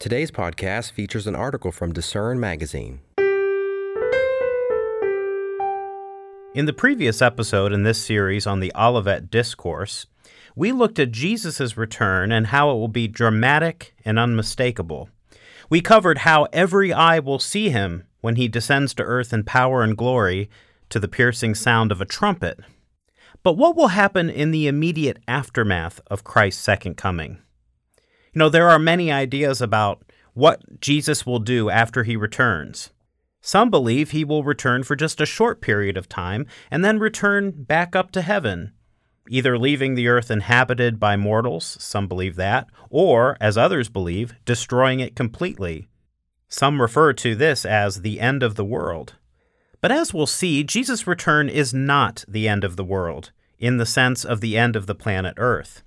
Today's podcast features an article from Discern Magazine. In the previous episode in this series on the Olivet Discourse, we looked at Jesus' return and how it will be dramatic and unmistakable. We covered how every eye will see him when he descends to earth in power and glory to the piercing sound of a trumpet. But what will happen in the immediate aftermath of Christ's second coming? You know, there are many ideas about what Jesus will do after he returns. Some believe he will return for just a short period of time and then return back up to heaven, either leaving the earth inhabited by mortals, some believe that, or, as others believe, destroying it completely. Some refer to this as the end of the world. But as we'll see, Jesus' return is not the end of the world, in the sense of the end of the planet Earth.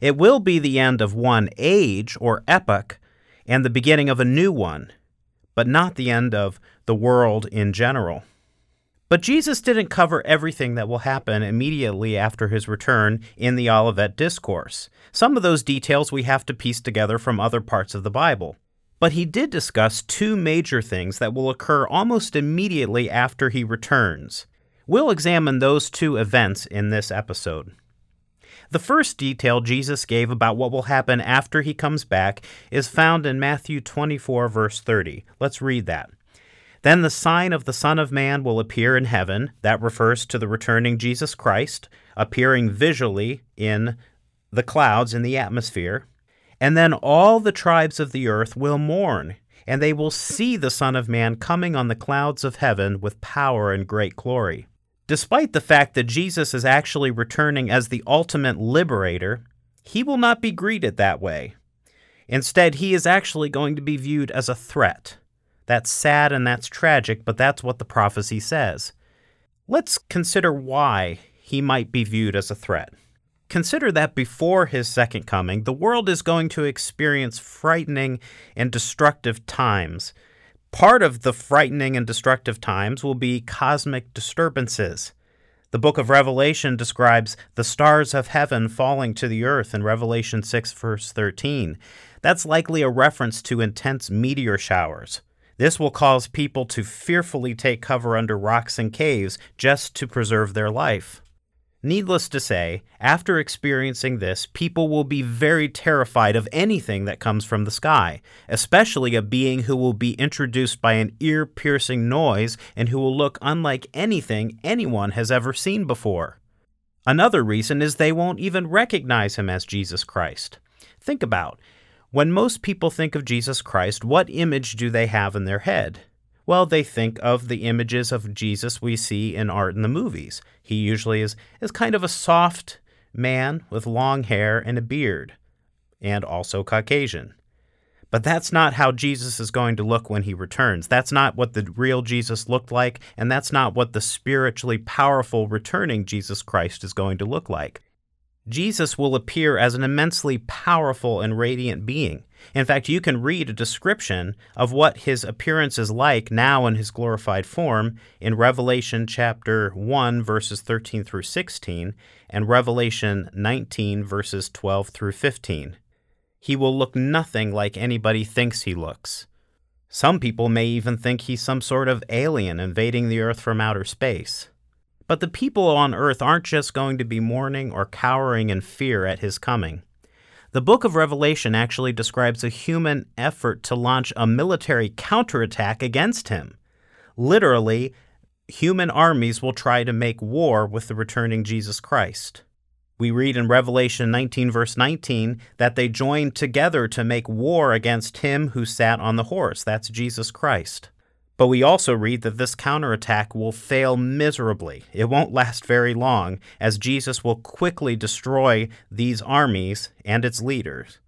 It will be the end of one age or epoch and the beginning of a new one, but not the end of the world in general. But Jesus didn't cover everything that will happen immediately after his return in the Olivet Discourse. Some of those details we have to piece together from other parts of the Bible. But he did discuss two major things that will occur almost immediately after he returns. We'll examine those two events in this episode. The first detail Jesus gave about what will happen after he comes back is found in Matthew 24, verse 30. Let's read that. Then the sign of the Son of Man will appear in heaven. That refers to the returning Jesus Christ, appearing visually in the clouds in the atmosphere. And then all the tribes of the earth will mourn, and they will see the Son of Man coming on the clouds of heaven with power and great glory. Despite the fact that Jesus is actually returning as the ultimate liberator, he will not be greeted that way. Instead, he is actually going to be viewed as a threat. That's sad and that's tragic, but that's what the prophecy says. Let's consider why he might be viewed as a threat. Consider that before his second coming, the world is going to experience frightening and destructive times Part of the frightening and destructive times will be cosmic disturbances. The book of Revelation describes the stars of heaven falling to the earth in Revelation 6, verse 13. That's likely a reference to intense meteor showers. This will cause people to fearfully take cover under rocks and caves just to preserve their life. Needless to say, after experiencing this, people will be very terrified of anything that comes from the sky, especially a being who will be introduced by an ear piercing noise and who will look unlike anything anyone has ever seen before. Another reason is they won't even recognize him as Jesus Christ. Think about when most people think of Jesus Christ, what image do they have in their head? Well, they think of the images of Jesus we see in art in the movies. He usually is, is kind of a soft man with long hair and a beard, and also Caucasian. But that's not how Jesus is going to look when he returns. That's not what the real Jesus looked like, and that's not what the spiritually powerful returning Jesus Christ is going to look like. Jesus will appear as an immensely powerful and radiant being. In fact, you can read a description of what his appearance is like now in his glorified form in Revelation chapter 1, verses 13 through 16, and Revelation 19, verses 12 through 15. He will look nothing like anybody thinks he looks. Some people may even think he's some sort of alien invading the earth from outer space. But the people on earth aren't just going to be mourning or cowering in fear at his coming. The book of Revelation actually describes a human effort to launch a military counterattack against him. Literally, human armies will try to make war with the returning Jesus Christ. We read in Revelation 19, verse 19, that they joined together to make war against him who sat on the horse. That's Jesus Christ. But we also read that this counterattack will fail miserably. It won't last very long, as Jesus will quickly destroy these armies and its leaders.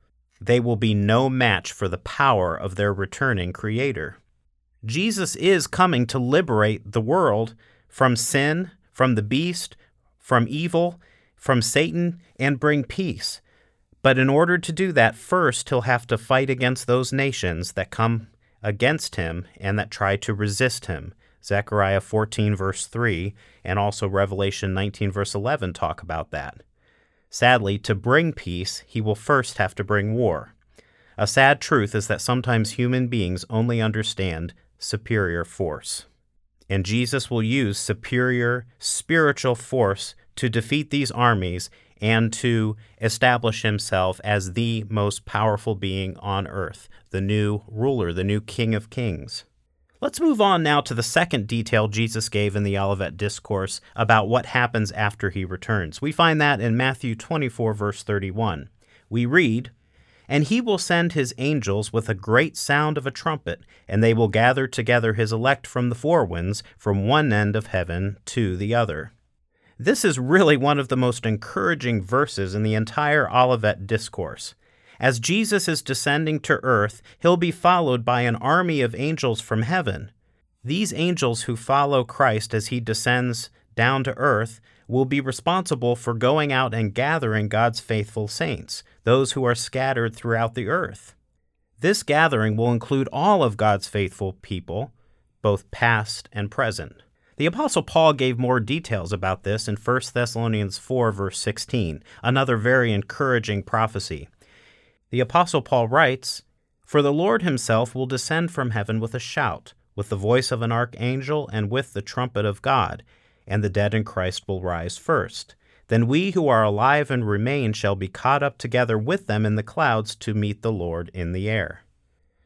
They will be no match for the power of their returning Creator. Jesus is coming to liberate the world from sin, from the beast, from evil, from Satan, and bring peace. But in order to do that, first he'll have to fight against those nations that come against him and that try to resist him. Zechariah 14, verse 3, and also Revelation 19, verse 11 talk about that. Sadly, to bring peace, he will first have to bring war. A sad truth is that sometimes human beings only understand superior force. And Jesus will use superior spiritual force to defeat these armies and to establish himself as the most powerful being on earth, the new ruler, the new King of Kings. Let's move on now to the second detail Jesus gave in the Olivet Discourse about what happens after he returns. We find that in Matthew 24, verse 31. We read, And he will send his angels with a great sound of a trumpet, and they will gather together his elect from the four winds, from one end of heaven to the other. This is really one of the most encouraging verses in the entire Olivet Discourse. As Jesus is descending to earth, he'll be followed by an army of angels from heaven. These angels who follow Christ as he descends down to earth will be responsible for going out and gathering God's faithful saints, those who are scattered throughout the earth. This gathering will include all of God's faithful people, both past and present. The apostle Paul gave more details about this in 1 Thessalonians 4 verse 16, another very encouraging prophecy. The apostle Paul writes, "For the Lord himself will descend from heaven with a shout, with the voice of an archangel and with the trumpet of God, and the dead in Christ will rise first. Then we who are alive and remain shall be caught up together with them in the clouds to meet the Lord in the air."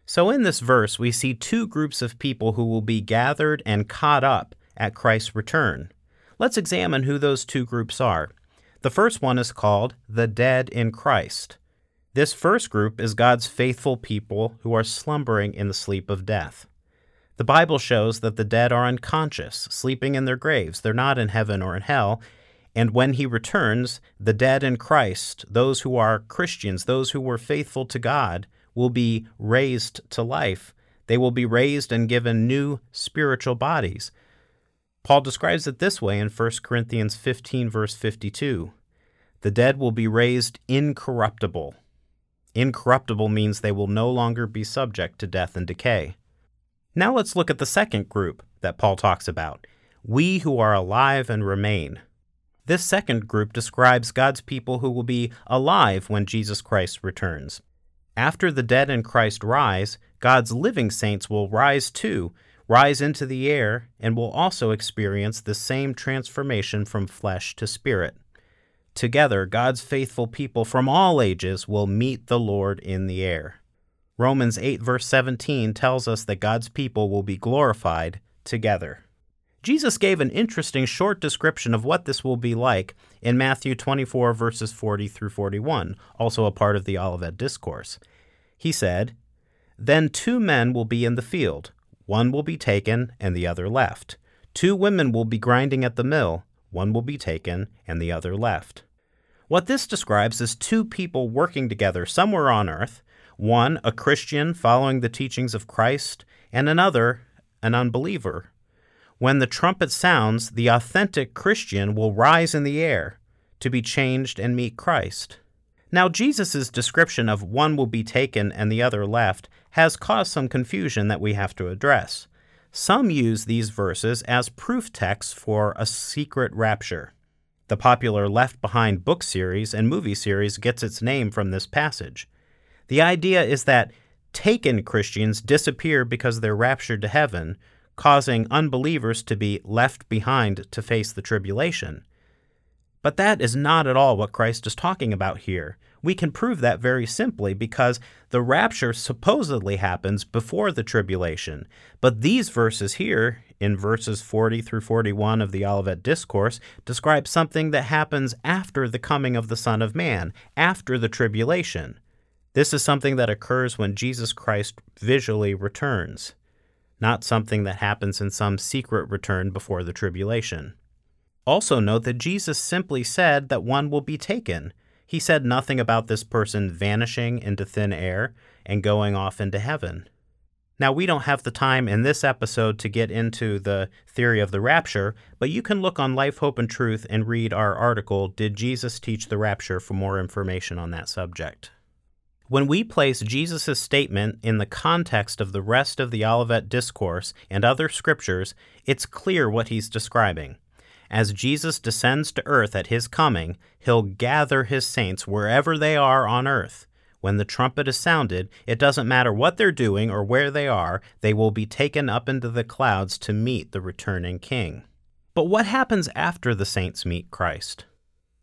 So in this verse we see two groups of people who will be gathered and caught up at Christ's return. Let's examine who those two groups are. The first one is called the dead in Christ. This first group is God's faithful people who are slumbering in the sleep of death. The Bible shows that the dead are unconscious, sleeping in their graves. They're not in heaven or in hell. And when he returns, the dead in Christ, those who are Christians, those who were faithful to God, will be raised to life. They will be raised and given new spiritual bodies. Paul describes it this way in 1 Corinthians 15, verse 52 The dead will be raised incorruptible. Incorruptible means they will no longer be subject to death and decay. Now let's look at the second group that Paul talks about we who are alive and remain. This second group describes God's people who will be alive when Jesus Christ returns. After the dead in Christ rise, God's living saints will rise too rise into the air, and will also experience the same transformation from flesh to spirit. Together, God's faithful people from all ages will meet the Lord in the air. Romans 8, verse 17 tells us that God's people will be glorified together. Jesus gave an interesting short description of what this will be like in Matthew 24, verses 40 through 41, also a part of the Olivet Discourse. He said, Then two men will be in the field one will be taken and the other left. Two women will be grinding at the mill. One will be taken and the other left. What this describes is two people working together somewhere on earth one, a Christian following the teachings of Christ, and another, an unbeliever. When the trumpet sounds, the authentic Christian will rise in the air to be changed and meet Christ. Now, Jesus' description of one will be taken and the other left has caused some confusion that we have to address. Some use these verses as proof texts for a secret rapture. The popular Left Behind book series and movie series gets its name from this passage. The idea is that taken Christians disappear because they're raptured to heaven, causing unbelievers to be left behind to face the tribulation. But that is not at all what Christ is talking about here. We can prove that very simply because the rapture supposedly happens before the tribulation. But these verses here, in verses 40 through 41 of the Olivet Discourse, describe something that happens after the coming of the Son of Man, after the tribulation. This is something that occurs when Jesus Christ visually returns, not something that happens in some secret return before the tribulation. Also, note that Jesus simply said that one will be taken. He said nothing about this person vanishing into thin air and going off into heaven. Now, we don't have the time in this episode to get into the theory of the rapture, but you can look on Life, Hope, and Truth and read our article, Did Jesus Teach the Rapture, for more information on that subject. When we place Jesus' statement in the context of the rest of the Olivet Discourse and other scriptures, it's clear what he's describing. As Jesus descends to earth at his coming, he'll gather his saints wherever they are on earth, When the trumpet is sounded, it doesn't matter what they're doing or where they are, they will be taken up into the clouds to meet the returning King. But what happens after the saints meet Christ?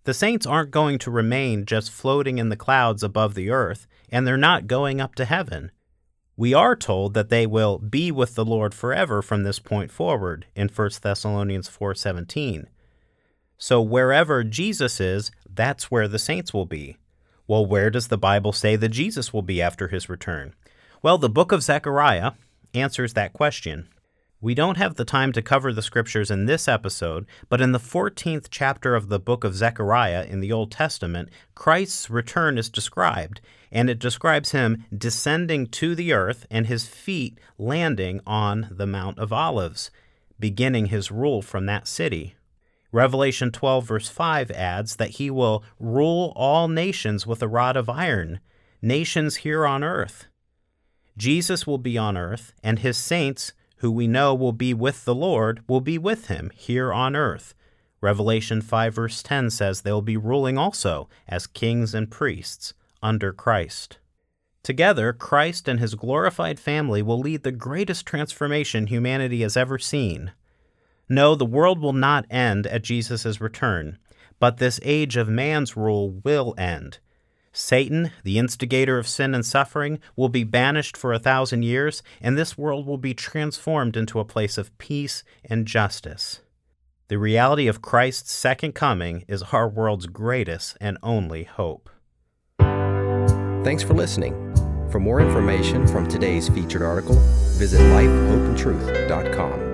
The saints aren't going to remain just floating in the clouds above the earth, and they're not going up to heaven. We are told that they will be with the Lord forever from this point forward in 1 Thessalonians 4:17. So wherever Jesus is, that's where the saints will be. Well, where does the Bible say that Jesus will be after his return? Well, the book of Zechariah answers that question. We don't have the time to cover the scriptures in this episode, but in the 14th chapter of the book of Zechariah in the Old Testament, Christ's return is described, and it describes him descending to the earth and his feet landing on the Mount of Olives, beginning his rule from that city. Revelation 12, verse 5 adds that he will rule all nations with a rod of iron, nations here on earth. Jesus will be on earth, and his saints, who we know will be with the Lord, will be with him here on earth. Revelation 5, verse 10 says they'll be ruling also as kings and priests under Christ. Together, Christ and his glorified family will lead the greatest transformation humanity has ever seen. No, the world will not end at Jesus' return, but this age of man's rule will end. Satan, the instigator of sin and suffering, will be banished for a thousand years, and this world will be transformed into a place of peace and justice. The reality of Christ's second coming is our world's greatest and only hope. Thanks for listening. For more information from today's featured article, visit lifehopeandtruth.com.